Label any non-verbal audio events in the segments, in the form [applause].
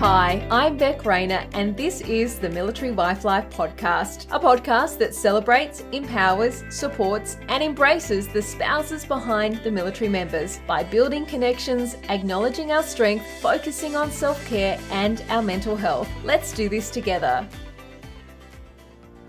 Hi, I'm Beck Rayner, and this is the Military Wife Life podcast, a podcast that celebrates, empowers, supports, and embraces the spouses behind the military members by building connections, acknowledging our strength, focusing on self care, and our mental health. Let's do this together.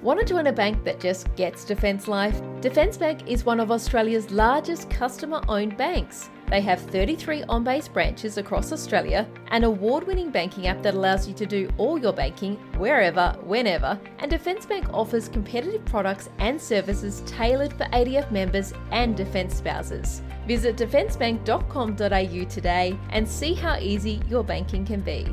Want to join a bank that just gets Defence Life? Defence Bank is one of Australia's largest customer owned banks. They have 33 on base branches across Australia, an award winning banking app that allows you to do all your banking wherever, whenever, and Defence Bank offers competitive products and services tailored for ADF members and Defence spouses. Visit defencebank.com.au today and see how easy your banking can be.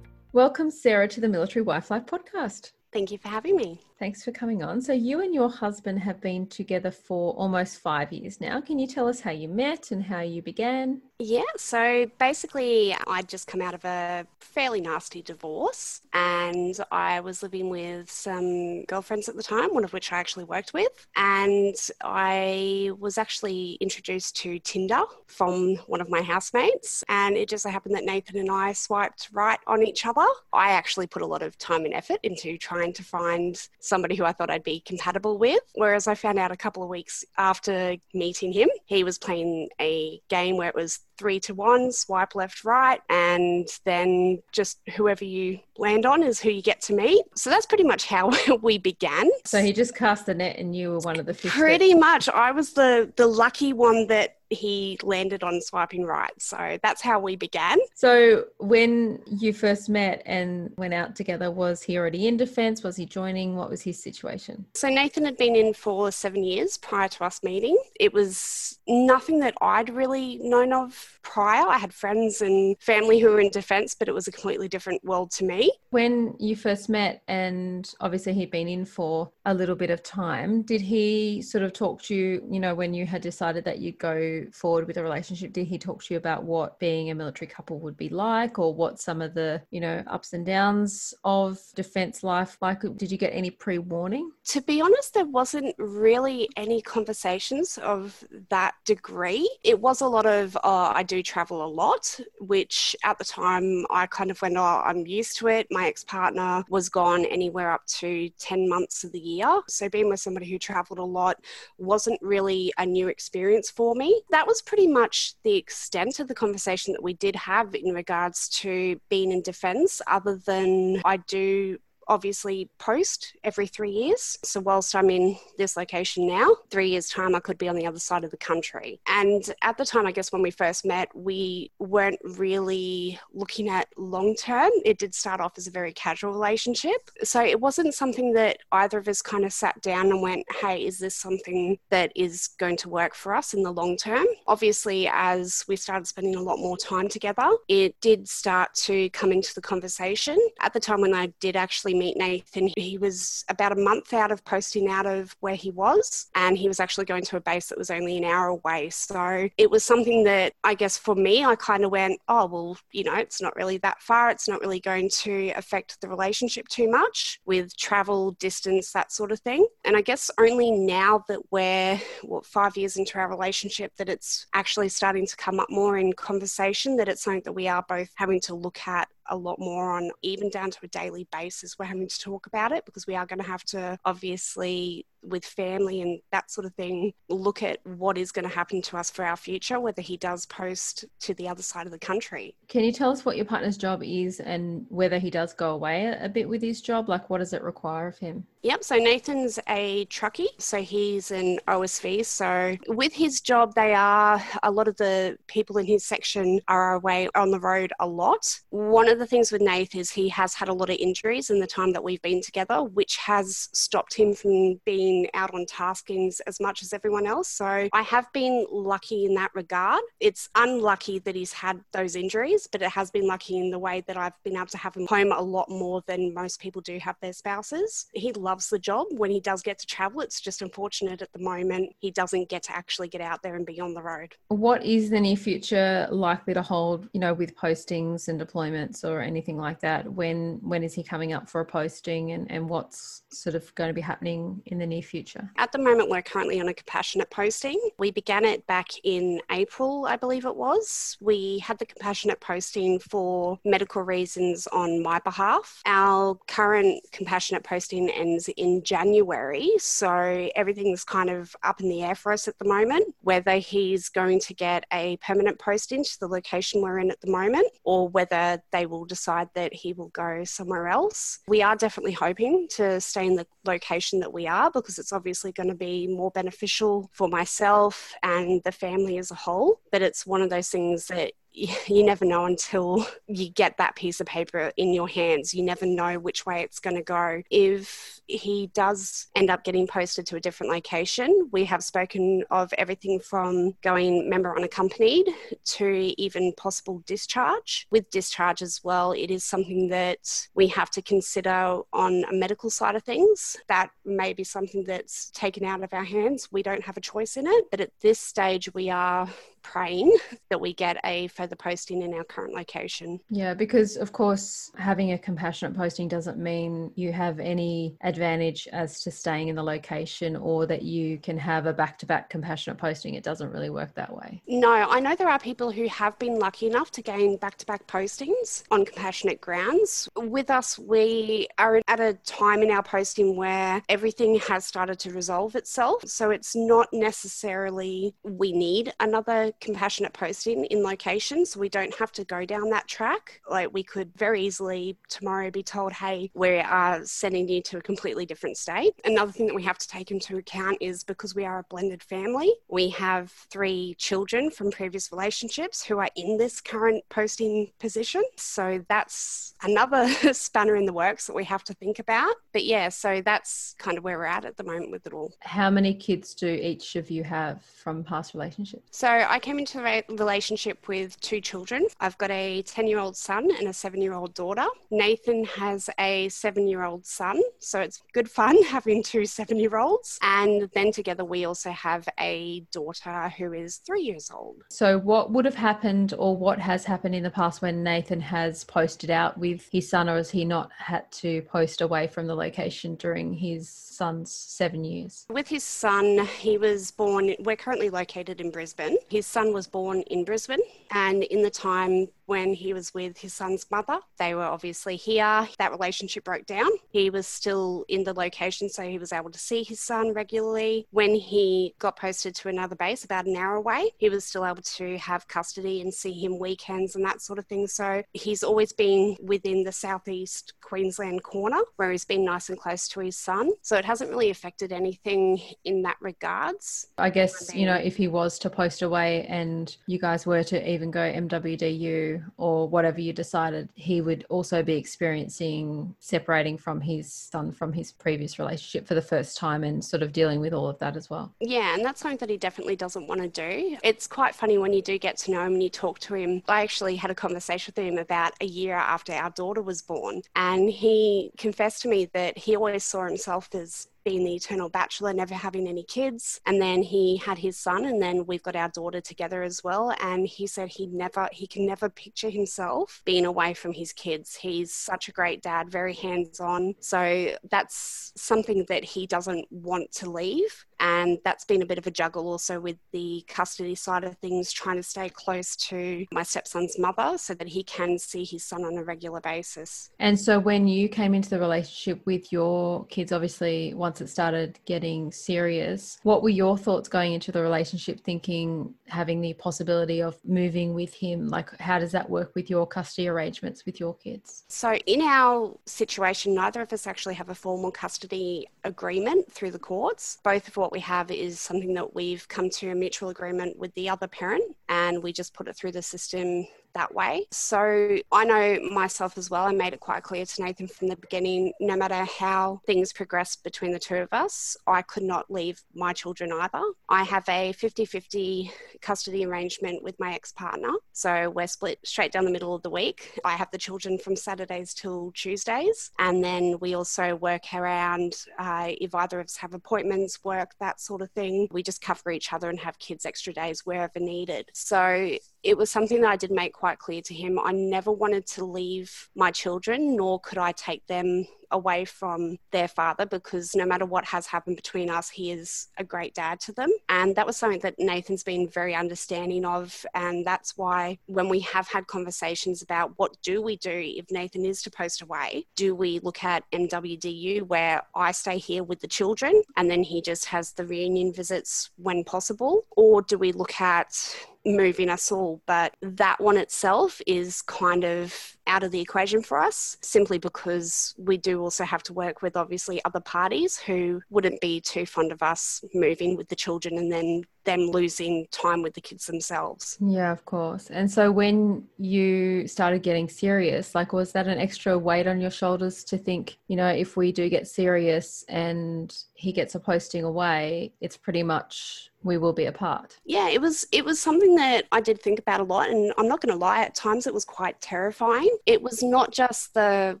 Welcome, Sarah, to the Military Wife Life podcast. Thank you for having me. Thanks for coming on. So, you and your husband have been together for almost five years now. Can you tell us how you met and how you began? Yeah, so basically, I'd just come out of a fairly nasty divorce and I was living with some girlfriends at the time, one of which I actually worked with. And I was actually introduced to Tinder from one of my housemates. And it just so happened that Nathan and I swiped right on each other. I actually put a lot of time and effort into trying to find somebody who I thought I'd be compatible with. Whereas I found out a couple of weeks after meeting him, he was playing a game where it was three to one, swipe left, right, and then just whoever you land on is who you get to meet. So that's pretty much how [laughs] we began. So he just cast the net and you were one of the fish. Pretty much. I was the the lucky one that he landed on swiping right. So that's how we began. So when you first met and went out together, was he already in defence? Was he joining? What was his situation? So Nathan had been in for seven years prior to us meeting. It was nothing that I'd really known of prior. I had friends and family who were in defence, but it was a completely different world to me. When you first met, and obviously he'd been in for a little bit of time, did he sort of talk to you, you know, when you had decided that you'd go forward with a relationship, did he talk to you about what being a military couple would be like or what some of the, you know, ups and downs of defense life like? Did you get any pre warning? To be honest, there wasn't really any conversations of that degree. It was a lot of, oh, I do travel a lot, which at the time I kind of went, oh, I'm used to it. My ex partner was gone anywhere up to 10 months of the year. So being with somebody who traveled a lot wasn't really a new experience for me that was pretty much the extent of the conversation that we did have in regards to being in defence, other than I do obviously post every three years. So, whilst I'm in this location now, three years' time, I could be on the other side of the country. And at the time, I guess when we first met, we weren't really looking at long term. It did start off as a very casual relationship. So, it wasn't something that either of us kind of sat down and went, hey, is this something that is going to work for us in the long term? Obviously, as we started spending a lot more time together, it did start to come into the conversation. At the time when I did actually meet Nathan, he was about a month out of posting out of where he was, and he was actually going to a base that was only an hour away. So it was something that I guess for me, I kind of went, oh, well, you know, it's not really that far. It's not really going to affect the relationship too much with travel, distance, that sort of thing. And I guess only now that we're, what, five years into our relationship, that it's actually starting to come up more in conversation, that it's something that we are both having to look at a lot more on even down to a daily basis. We're having to talk about it because we are going to have to obviously with family and that sort of thing, look at what is going to happen to us for our future, whether he does post to the other side of the country. Can you tell us what your partner's job is and whether he does go away a bit with his job? Like, what does it require of him? Yep. So Nathan's a truckie. So he's an OSV. So with his job, they are a lot of the people in his section are away on the road a lot. One of the things with Nathan is he has had a lot of injuries in the time that we've been together, which has stopped him from being out on taskings as much as everyone else. So I have been lucky in that regard. It's unlucky that he's had those injuries, but it has been lucky in the way that I've been able to have him home a lot more than most people do have their spouses. He loves the job. When he does get to travel, it's just unfortunate at the moment he doesn't get to actually get out there and be on the road. What is the near future likely to hold, you know, with postings and deployments or anything like that? When when is he coming up for a posting and, and what's sort of going to be happening in the near future? At the moment, we're currently on a compassionate posting. We began it back in April, I believe it was. We had the compassionate posting for medical reasons on my behalf. Our current compassionate posting ends in January, so everything's kind of up in the air for us at the moment, whether he's going to get a permanent posting to the location we're in at the moment or whether they will decide that he will go somewhere else. We are definitely hoping to stay in the location that we are because it's obviously going to be more beneficial for myself and the family as a whole. But it's one of those things that [laughs] you never know until you get that piece of paper in your hands. You never know which way it's going to go. If he does end up getting posted to a different location, we have spoken of everything from going member unaccompanied to even possible discharge. With discharge as well, it is something that we have to consider on a medical side of things. That may be something that's taken out of our hands. We don't have a choice in it. But at this stage, we are praying [laughs] that we get a further posting in our current location. Yeah, because of course, having a compassionate posting doesn't mean you have any advantage as to staying in the location or that you can have a back to back compassionate posting. It doesn't really work that way. No, I know there are people who have been lucky enough to gain back to back postings on compassionate grounds. With us, we are at a time in our posting where everything has started to resolve itself. So it's not necessarily we need another compassionate posting in locations. We don't have to go down that track. Like we could very easily tomorrow be told, hey, we are sending you to a completely different state. Another thing that we have to take into account is because we are a blended family, we have three children from previous relationships who are in this current posting position. So that's another [laughs] spanner in the works that we have to think about. But yeah, so that's kind of where we're at at the moment with it all. How many kids do each of you have from past relationships? So I came into a relationship with two children. I've got a 10 year old son and a seven year old daughter. Nathan has a seven year old son, so it's good fun [laughs] having two seven year olds. And then together we also have a daughter who is three years old. So, what would have happened or what has happened in the past when Nathan has posted out with his son, or has he not had to post away from the location during his son's seven years? With his son, he was born, we're currently located in Brisbane. His son was born in Brisbane, and in the time when he was with his son's mother. They were obviously here. That relationship broke down. He was still in the location, so he was able to see his son regularly. When he got posted to another base about an hour away, he was still able to have custody and see him weekends and that sort of thing. So he's always been within the southeast Queensland corner where he's been nice and close to his son. So it hasn't really affected anything in that regards. I guess, you know, if he was to post away and you guys were to even go MWDU or whatever you decided, he would also be experiencing separating from his son from his previous relationship for the first time and sort of dealing with all of that as well. Yeah, and that's something that he definitely doesn't want to do. It's quite funny when you do get to know him and you talk to him. I actually had a conversation with him about a year after our daughter was born, and he confessed to me that he always saw himself as being the eternal bachelor, never having any kids. And then he had his son, and then we've got our daughter together as well. And he said he never, he can never picture himself being away from his kids. He's such a great dad, very hands on. So that's something that he doesn't want to leave. And that's been a bit of a juggle also with the custody side of things, trying to stay close to my stepson's mother so that he can see his son on a regular basis. And so when you came into the relationship with your kids, obviously, once it started getting serious, what were your thoughts going into the relationship, thinking having the possibility of moving with him? Like, how does that work with your custody arrangements with your kids? So, in our situation, neither of us actually have a formal custody agreement through the courts. Both of what we have is something that we've come to a mutual agreement with the other parent, and we just put it through the system that way. So I know myself as well. I made it quite clear to Nathan from the beginning no matter how things progressed between the two of us, I could not leave my children either. I have a 50 50 custody arrangement with my ex partner. So we're split straight down the middle of the week. I have the children from Saturdays till Tuesdays. And then we also work around uh, if either of us have appointments, work, that sort of thing. We just cover each other and have kids extra days wherever needed. So it was something that I did make quite clear to him. I never wanted to leave my children, nor could I take them away from their father because no matter what has happened between us, he is a great dad to them. And that was something that Nathan's been very understanding of. And that's why when we have had conversations about what do we do if Nathan is to post away, do we look at MWDU where I stay here with the children and then he just has the reunion visits when possible? Or do we look at moving us all. But that one itself is kind of out of the equation for us simply because we do also have to work with obviously other parties who wouldn't be too fond of us moving with the children and then them losing time with the kids themselves. Yeah, of course. And so when you started getting serious, like was that an extra weight on your shoulders to think, you know, if we do get serious and he gets a posting away, it's pretty much we will be apart. Yeah, it was it was something that I did think about a lot and I'm not going to lie at times it was quite terrifying. It was not just the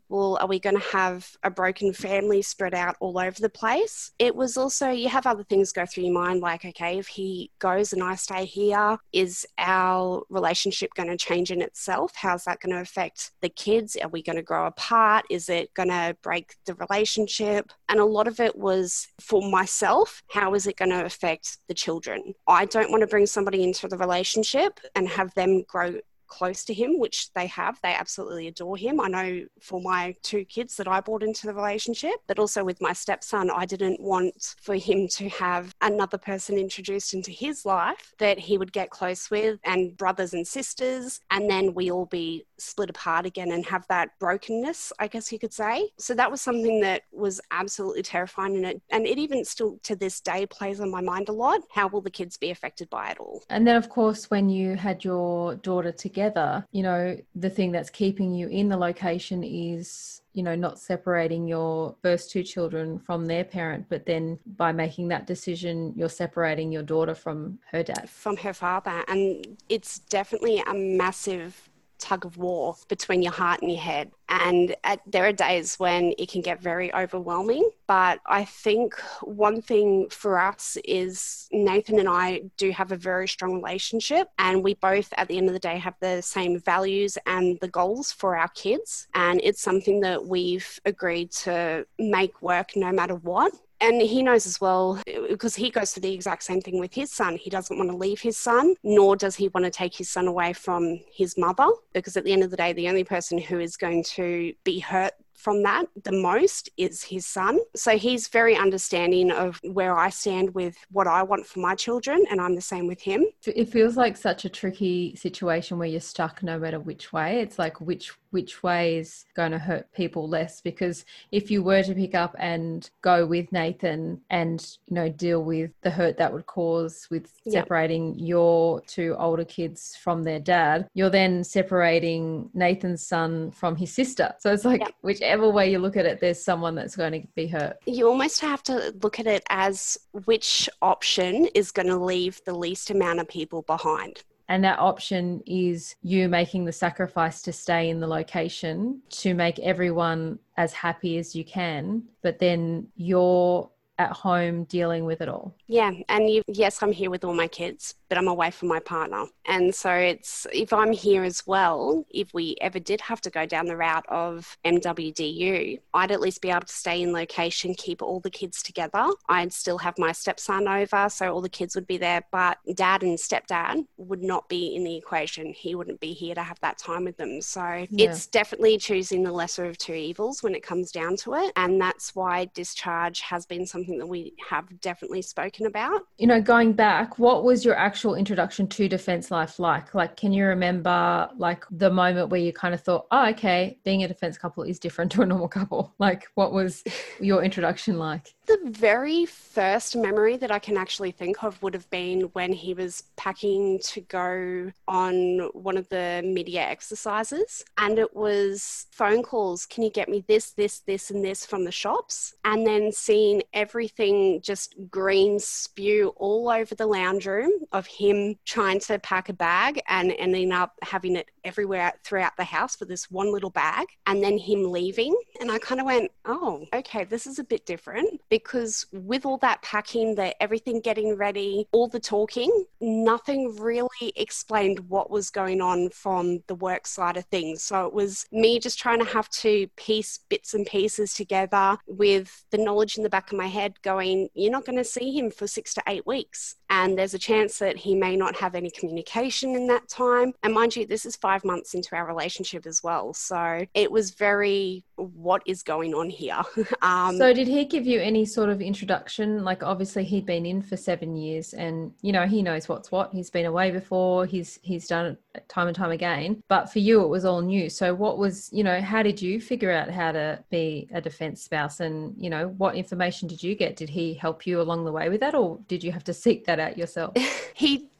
well are we going to have a broken family spread out all over the place. It was also you have other things go through your mind like okay if he goes and I stay here is our relationship going to change in itself? How's that going to affect the kids? Are we going to grow apart? Is it going to break the relationship? And a lot of it was for myself, how is it going to affect the children? I don't want to bring somebody into the relationship and have them grow close to him, which they have. They absolutely adore him. I know for my two kids that I brought into the relationship, but also with my stepson, I didn't want for him to have another person introduced into his life that he would get close with and brothers and sisters, and then we all be split apart again and have that brokenness, I guess you could say. So that was something that was absolutely terrifying. And it, and it even still to this day plays on my mind a lot. How will the kids be affected by it all? And then, of course, when you had your daughter together, you know, the thing that's keeping you in the location is you know not separating your first two children from their parent but then by making that decision you're separating your daughter from her dad. From her father. And it's definitely a massive tug of war between your heart and your head. And at, there are days when it can get very overwhelming. But I think one thing for us is Nathan and I do have a very strong relationship. And we both, at the end of the day, have the same values and the goals for our kids. And it's something that we've agreed to make work no matter what and he knows as well because he goes through the exact same thing with his son. He doesn't want to leave his son, nor does he want to take his son away from his mother, because at the end of the day, the only person who is going to be hurt from that the most is his son. So he's very understanding of where I stand with what I want for my children, and I'm the same with him. It feels like such a tricky situation where you're stuck no matter which way. It's like which which way is going to hurt people less because if you were to pick up and go with Nathan and you know deal with the hurt that would cause with separating your two older kids from their dad, you're then separating Nathan's son from his sister. So it's like whichever way you look at it, there's someone that's going to be hurt. You almost have to look at it as which option is going to leave the least amount of people behind. And that option is you making the sacrifice to stay in the location to make everyone as happy as you can, but then you're at home dealing with it all. Yeah, and you, yes, I'm here with all my kids, but I'm away from my partner. And so it's if I'm here as well, if we ever did have to go down the route of MWDU, I'd at least be able to stay in location, keep all the kids together. I'd still have my stepson over, so all the kids would be there, but dad and stepdad would not be in the equation. He wouldn't be here to have that time with them. So yeah. it's definitely choosing the lesser of two evils when it comes down to it. And that's why discharge has been something that we have definitely spoken about. You know, going back, what was your actual actual introduction to defense life like? Like, can you remember like the moment where you kind of thought, oh, okay, being a defense couple is different [laughs] to a normal couple? Like, what was your introduction like? The very first memory that I can actually think of would have been when he was packing to go on one of the media exercises. And it was phone calls Can you get me this, this, this, and this from the shops? And then seeing everything just green spew all over the lounge room of him trying to pack a bag and ending up having it everywhere throughout the house for this one little bag and then him leaving. And I kind of went, oh, okay, this is a bit different because with all that packing, the everything getting ready, all the talking, nothing really explained what was going on from the work side of things. So it was me just trying to have to piece bits and pieces together with the knowledge in the back of my head going, you're not going to see him for six to eight weeks. And there's a chance that he may not have any communication in that time. And mind you, this is five months into our relationship as well. So it was very, what is going on here? [laughs] um, so did he give you any sort of introduction? Like obviously he'd been in for seven years and, you know, he knows what's what. He's been away before. He's, he's done it time and time again. But for you, it was all new. So what was, you know, how did you figure out how to be a defense spouse and, you know, what information did you get? Did he help you along the way with that or did you have to seek that out yourself? [laughs] [laughs]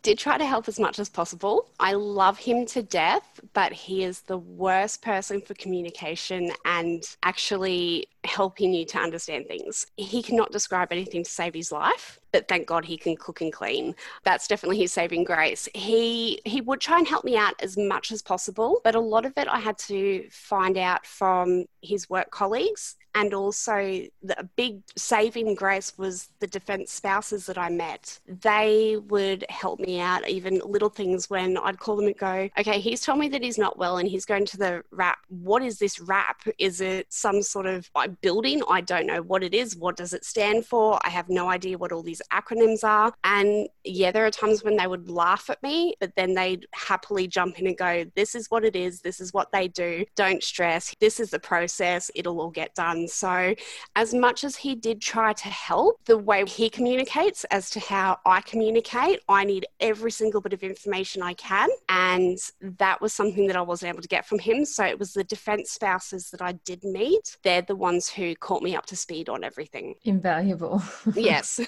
did try to help as much as possible. I love him to death, but he is the worst person for communication and actually helping you to understand things. He cannot describe anything to save his life, but thank God he can cook and clean. That's definitely his saving grace. He he would try and help me out as much as possible, but a lot of it I had to find out from his work colleagues and also the big saving grace was the defense spouses that I met. They would help me out, even little things when I'd call them and go, okay, he's told me that he's not well and he's going to the RAP. What is this RAP? Is it some sort of building? I don't know what it is. What does it stand for? I have no idea what all these acronyms are. And yeah, there are times when they would laugh at me, but then they'd happily jump in and go, this is what it is. This is what they do. Don't stress. This is the process. It'll all get done. So, as much as he did try to help, the way he communicates as to how I communicate, I need every single bit of information I can. And that was something that I wasn't able to get from him. So, it was the defense spouses that I did meet. They're the ones who caught me up to speed on everything. Invaluable. [laughs] yes.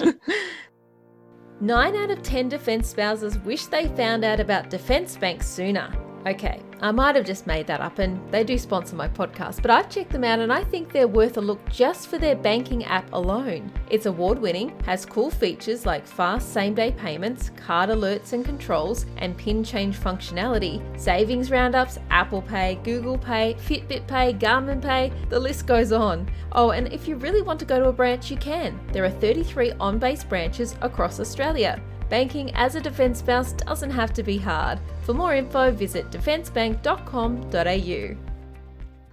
Nine out of 10 defence spouses wish they found out about Defence Bank sooner. Okay, I might have just made that up and they do sponsor my podcast, but I've checked them out and I think they're worth a look just for their banking app alone. It's award winning, has cool features like fast same day payments, card alerts and controls, and pin change functionality, savings roundups, Apple Pay, Google Pay, Fitbit Pay, Garmin Pay, the list goes on. Oh, and if you really want to go to a branch, you can. There are 33 on base branches across Australia. Banking as a defence spouse doesn't have to be hard. For more info, visit defencebank.com.au.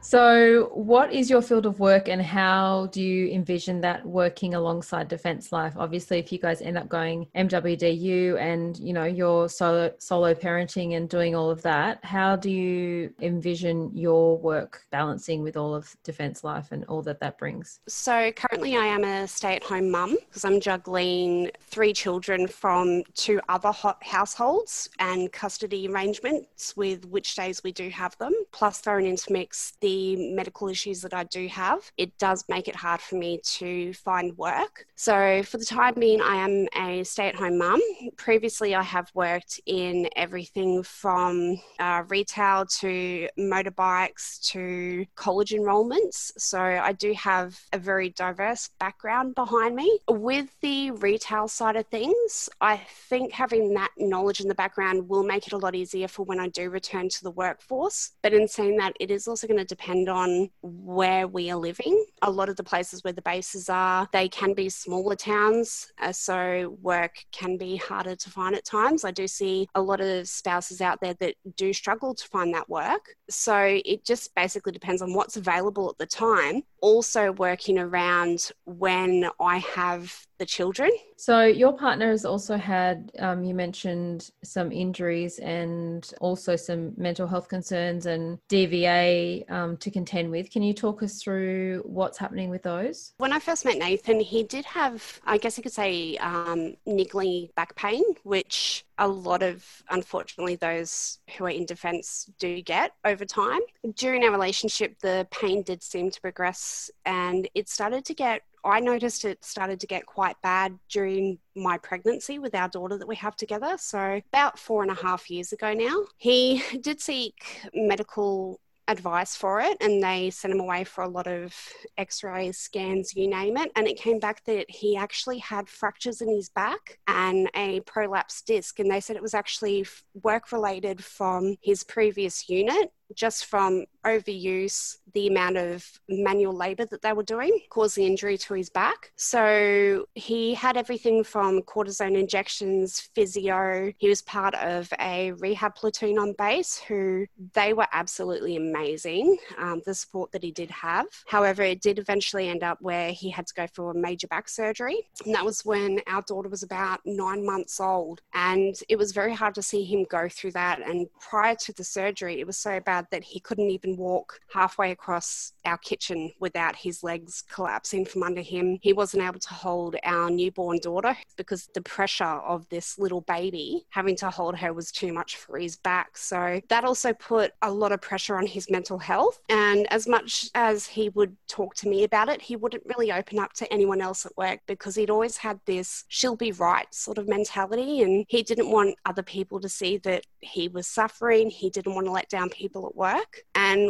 So, what is your field of work and how do you envision that working alongside Defence Life? Obviously, if you guys end up going MWDU and, you know, you're solo, solo parenting and doing all of that, how do you envision your work balancing with all of Defence Life and all that that brings? So, currently I am a stay-at-home mum because I'm juggling three children from two other households and custody arrangements with which days we do have them, plus throwing into mix the medical issues that I do have, it does make it hard for me to find work. So, for the time being, I am a stay at home mum. Previously, I have worked in everything from uh, retail to motorbikes to college enrolments. So, I do have a very diverse background behind me. With the retail side of things, I think having that knowledge in the background will make it a lot easier for when I do return to the workforce. But in saying that, it is also going to depend depend on where we are living. A lot of the places where the bases are, they can be smaller towns, uh, so work can be harder to find at times. I do see a lot of spouses out there that do struggle to find that work. So it just basically depends on what's available at the time. Also, working around when I have the children. So, your partner has also had, um, you mentioned some injuries and also some mental health concerns and DVA um, to contend with. Can you talk us through what's happening with those? When I first met Nathan, he did have, I guess you could say, um, niggly back pain, which a lot of, unfortunately, those who are in defence do get over time. During our relationship, the pain did seem to progress and it started to get I noticed it started to get quite bad during my pregnancy with our daughter that we have together. So, about four and a half years ago now, he [laughs] did seek medical advice for it and they sent him away for a lot of x rays, scans, you name it. And it came back that he actually had fractures in his back and a prolapsed disc. And they said it was actually work related from his previous unit just from overuse, the amount of manual labor that they were doing caused the injury to his back. So he had everything from cortisone injections, physio. He was part of a rehab platoon on base who they were absolutely amazing, um, the support that he did have. However, it did eventually end up where he had to go for a major back surgery. And that was when our daughter was about nine months old. And it was very hard to see him go through that. And prior to the surgery, it was so bad that he couldn't even walk halfway across our kitchen without his legs collapsing from under him. He wasn't able to hold our newborn daughter because the pressure of this little baby having to hold her was too much for his back. So that also put a lot of pressure on his mental health. And as much as he would talk to me about it, he wouldn't really open up to anyone else at work because he'd always had this she'll be right sort of mentality. And he didn't want other people to see that he was suffering. He didn't want to let down people at work. And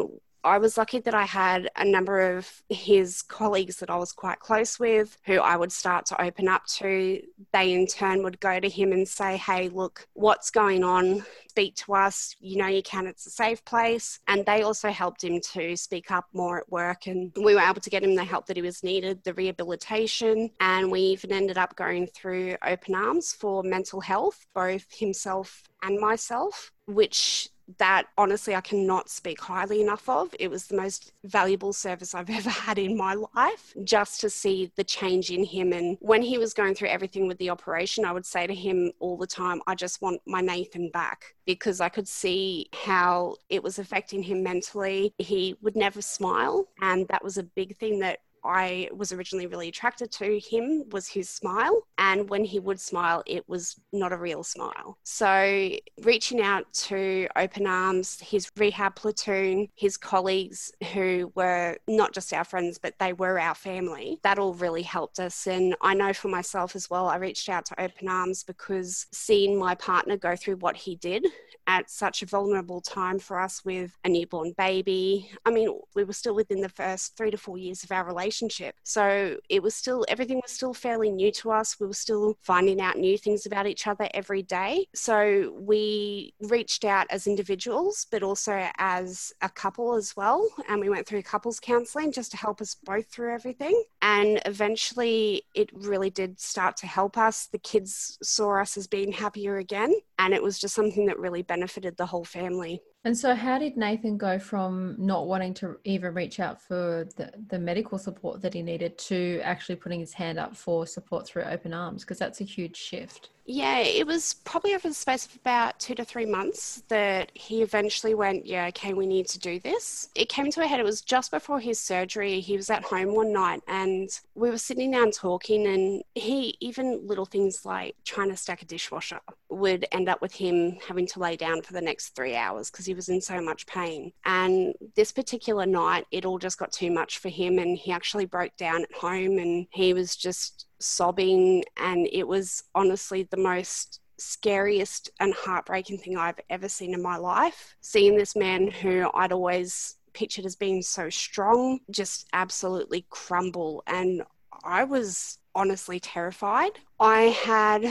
I was lucky that I had a number of his colleagues that I was quite close with who I would start to open up to. They in turn would go to him and say, Hey, look, what's going on? Speak to us. You know, you can, it's a safe place. And they also helped him to speak up more at work. And we were able to get him the help that he was needed, the rehabilitation. And we even ended up going through open arms for mental health, both himself and myself, which that honestly I cannot speak highly enough of. It was the most valuable service I've [laughs] ever had in my life just to see the change in him. And when he was going through everything with the operation, I would say to him all the time, I just want my Nathan back because I could see how it was affecting him mentally. He would never smile. And that was a big thing that I was originally really attracted to him was his smile. And when he would smile, it was not a real smile. So, reaching out to Open Arms, his rehab platoon, his colleagues who were not just our friends, but they were our family, that all really helped us. And I know for myself as well, I reached out to Open Arms because seeing my partner go through what he did at such a vulnerable time for us with a newborn baby. I mean, we were still within the first three to four years of our relationship. So it was still, everything was still fairly new to us. We were still finding out new things about each other every day. So we reached out as individuals, but also as a couple as well. And we went through couples counseling just to help us both through everything. And eventually it really did start to help us. The kids saw us as being happier again. And it was just something that really benefited the whole family. And so, how did Nathan go from not wanting to even reach out for the, the medical support that he needed to actually putting his hand up for support through open arms? Because that's a huge shift. Yeah, it was probably over the space of about two to three months that he eventually went, Yeah, okay, we need to do this. It came to a head, it was just before his surgery. He was at home one night and we were sitting down talking, and he, even little things like trying to stack a dishwasher, would end up with him having to lay down for the next three hours because he was in so much pain. And this particular night, it all just got too much for him, and he actually broke down at home and he was just sobbing. And it was honestly the most scariest and heartbreaking thing I've ever seen in my life. Seeing this man who I'd always pictured as being so strong just absolutely crumble. And I was honestly terrified. I had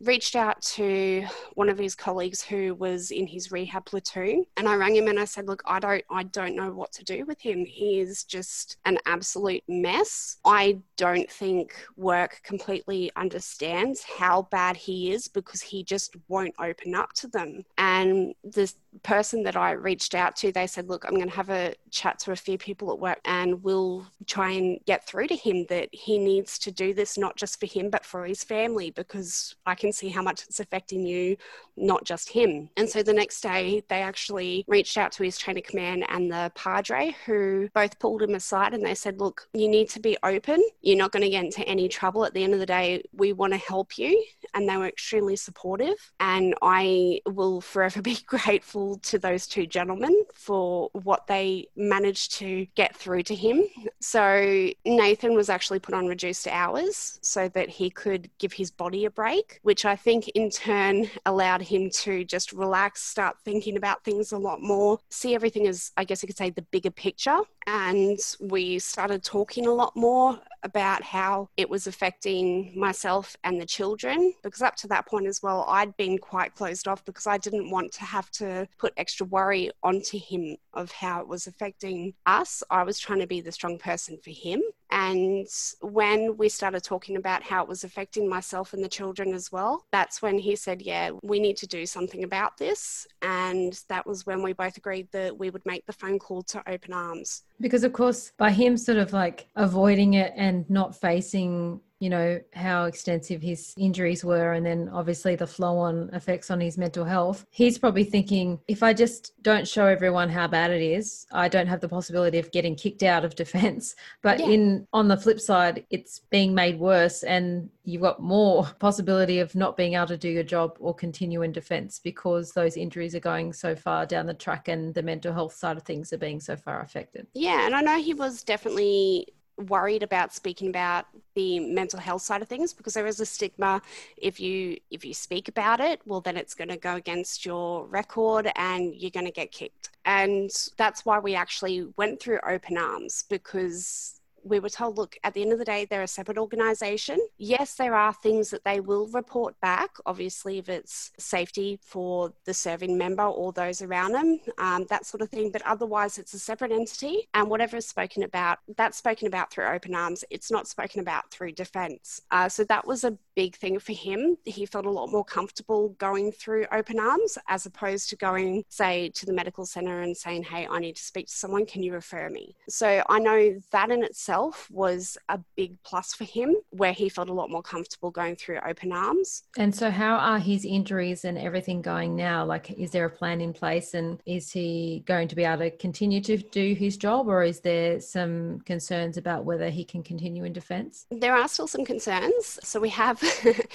reached out to one of his colleagues who was in his rehab platoon and I rang him and I said, "Look, I don't I don't know what to do with him. He is just an absolute mess. I don't think work completely understands how bad he is because he just won't open up to them." And the person that I reached out to, they said, "Look, I'm going to have a chat to a few people at work and we'll try and get through to him that he needs to do this not just for him but for his family because I can see how much it's affecting you, not just him. And so the next day, they actually reached out to his chain of command and the padre, who both pulled him aside and they said, Look, you need to be open. You're not going to get into any trouble. At the end of the day, we want to help you. And they were extremely supportive. And I will forever [laughs] be grateful to those two gentlemen for what they managed to get through to him. So Nathan was actually put on reduced hours so that he could give his body a break, which I think in turn allowed him to just relax, start thinking about things a lot more, see everything as, I guess you could say, the bigger picture. And we started talking a lot more about how it was affecting myself and the children. Because up to that point as well, I'd been quite closed off because I didn't want to have to put extra worry onto him of how it was affecting us. I was trying to be the strong person for him. And when we started talking about how it was affecting myself and the children as well, that's when he said, Yeah, we need to do something about this. And that was when we both agreed that we would make the phone call to Open Arms. Because, of course, by him sort of like avoiding it and not facing you know how extensive his injuries were and then obviously the flow on effects on his mental health. He's probably thinking if i just don't show everyone how bad it is i don't have the possibility of getting kicked out of [laughs] defense but yeah. in on the flip side it's being made worse and you've got more [laughs] possibility of not being able to do your job or continue in defense because those injuries are going so far down the track and the mental health side of things are being so far affected. Yeah and i know he was definitely worried about speaking about the mental health side of things because there is a stigma. If you if you speak about it well then it's going to go against your record and you're going to get kicked. And that's why we actually went through open arms because we were told, look, at the end of the day, they're a separate organisation. Yes, there are things that they will report back, obviously, if it's safety for the serving member or those around them, um, that sort of thing. But otherwise, it's a separate entity. And whatever is spoken about, that's spoken about through open arms. It's not spoken about through defence. Uh, so that was a big thing for him. He felt a lot more comfortable going through open arms as opposed to going, say, to the medical centre and saying, hey, I need to speak to someone. Can you refer me? So I know that in itself itself was a big plus for him, where he felt a lot more comfortable going through open arms. And so, how are his injuries and everything going now? Like, is there a plan in place, and is he going to be able to continue to do his job, or is there some concerns about whether he can continue in defence? There are still some concerns. So, we have,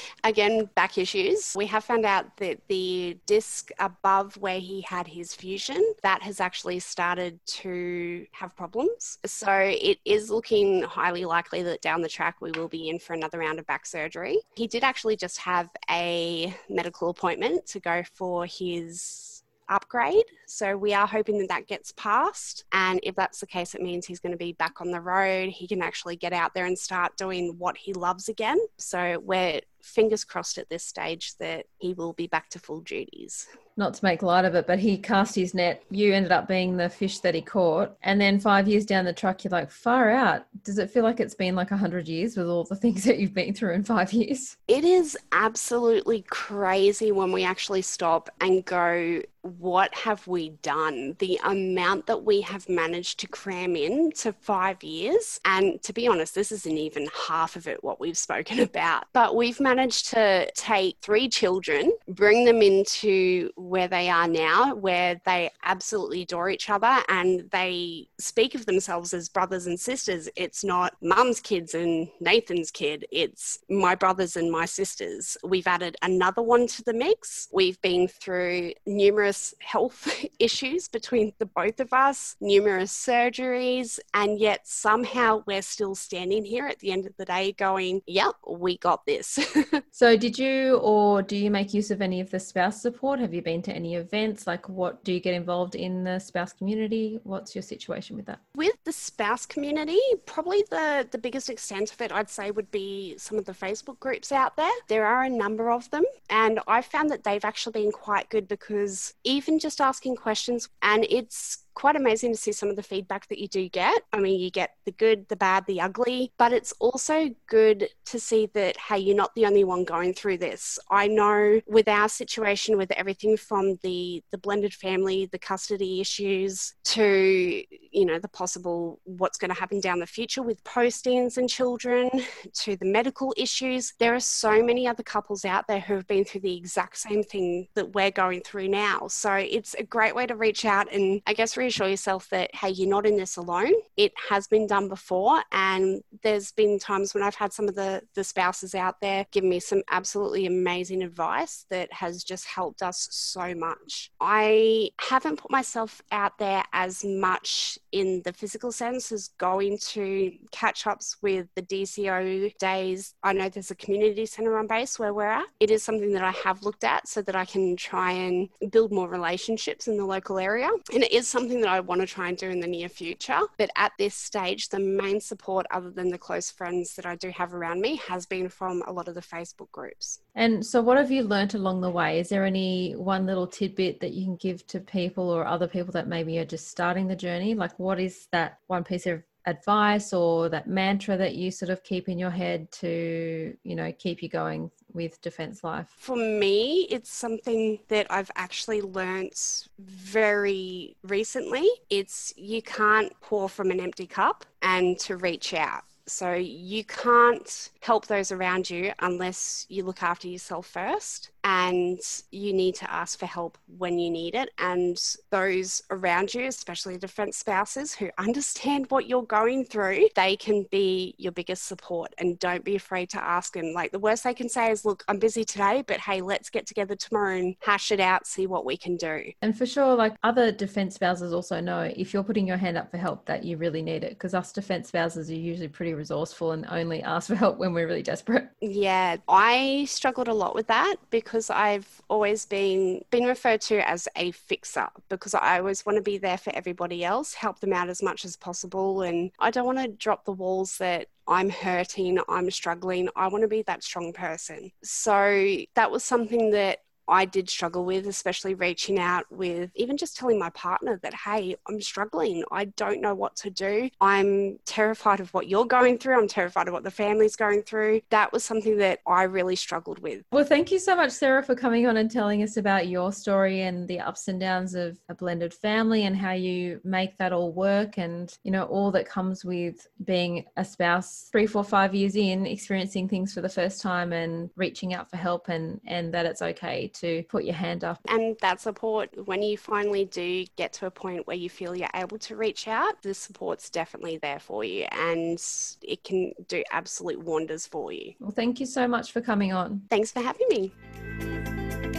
[laughs] again, back issues. We have found out that the disc above where he had his fusion that has actually started to have problems. So, it is looking looking highly likely that down the track we will be in for another round of back surgery. He did actually just have a medical appointment to go for his upgrade. So we are hoping that that gets passed. And if that's the case, it means he's going to be back on the road. He can actually get out there and start doing what he loves again. So we're fingers crossed at this stage that he will be back to full duties not to make light of it, but he cast his net. You ended up being the fish that he caught. And then five years down the track, you're like, far out. Does it feel like it's been like a 100 years with all the [laughs] things that you've been through in five years? It is absolutely crazy when we actually stop and go, what have we done? The amount that we have managed to cram in to five years. And to be honest, this isn't even half of it what we've spoken [laughs] about. But we've managed to take three children, bring them into where they are now, where they absolutely adore each other and they speak of themselves as brothers and sisters. It's not mum's kids and Nathan's kid, it's my brothers and my sisters. We've added another one to the mix. We've been through numerous health [laughs] issues between the both of us, numerous surgeries, and yet somehow we're still standing here at the end of the day going, yep, we got this. [laughs] [laughs] so, did you or do you make use of any of the spouse support? Have you been to any events? Like, what do you get involved in the spouse community? What's your situation with that? With the spouse community, probably the, the biggest extent of it, I'd say, would be some of the Facebook groups out there. There are a number of them, and I found that they've actually been quite good because even just asking questions, and it's quite amazing to see some of the feedback that you do get. I mean, you get the good, the bad, the ugly, but it's also good to see that, hey, you're not the only one going through this. I know with our situation, with everything from the, the blended family, the custody issues, to, you know, the possible what's going to happen down the future with postings and children, to the medical issues, there are so many other couples out there who have been through the exact same thing that we're going through now. So it's a great way to reach out and, I guess, reassure yourself that, hey, you're not in this alone. It has been done before. And there's been times when I've had some of the, the spouses out there give me some absolutely amazing advice that has just helped us so much. I haven't put myself out there as much in the physical sense as going to catch ups with the DCO days. I know there's a community centre on base where we're at. It is something that I have looked at so that I can try and build more relationships in the local area. And it is something that I want to try and do in the near future. But at this stage, the main support, other than the close friends that I do have around me, has been from a lot of the Facebook groups. And so, what have you learnt along the way? Is there any one little tidbit that you can give to people or other people that maybe are just starting the journey? Like, what is that one piece of advice or that mantra that you sort of keep in your head to you know keep you going with defense life? For me it's something that i've actually learnt very recently. It's you can't pour from an empty cup and to reach out so you can't help those around you unless you look after yourself first and you need to ask for help when you need it. And those around you, especially defense spouses who understand what you're going through, they can be your biggest support and don't be afraid to ask them. Like the worst they can say is, Look, I'm busy today, but hey, let's get together tomorrow and hash it out, see what we can do. And for sure, like other defense spouses also know if you're putting your hand up for help that you really need it because us defense spouses are usually pretty resourceful and only ask for help when we're really desperate. Yeah, I struggled a lot with that because I've always been been referred to as a fixer because I always want to be there for everybody else, help them out as much as possible, and I don't want to drop the walls that I'm hurting, I'm struggling. I want to be that strong person. So that was something that I did struggle with, especially reaching out with even just telling my partner that, hey, I'm struggling. I don't know what to do. I'm terrified of what you're going through. I'm terrified of what the family's going through. That was something that I really struggled with. Well, thank you so much, Sarah, for coming on and telling us about your story and the ups and downs of a blended family and how you make that all work and, you know, all that comes with being a spouse three, four, five years in, experiencing things for the first time and reaching out for help and, and that it's okay to put your hand up. And that support, when you finally do get to a point where you feel you're able to reach out, the support's definitely there for you and it can do absolute wonders for you. Well, thank you so much for coming on. Thanks for having me.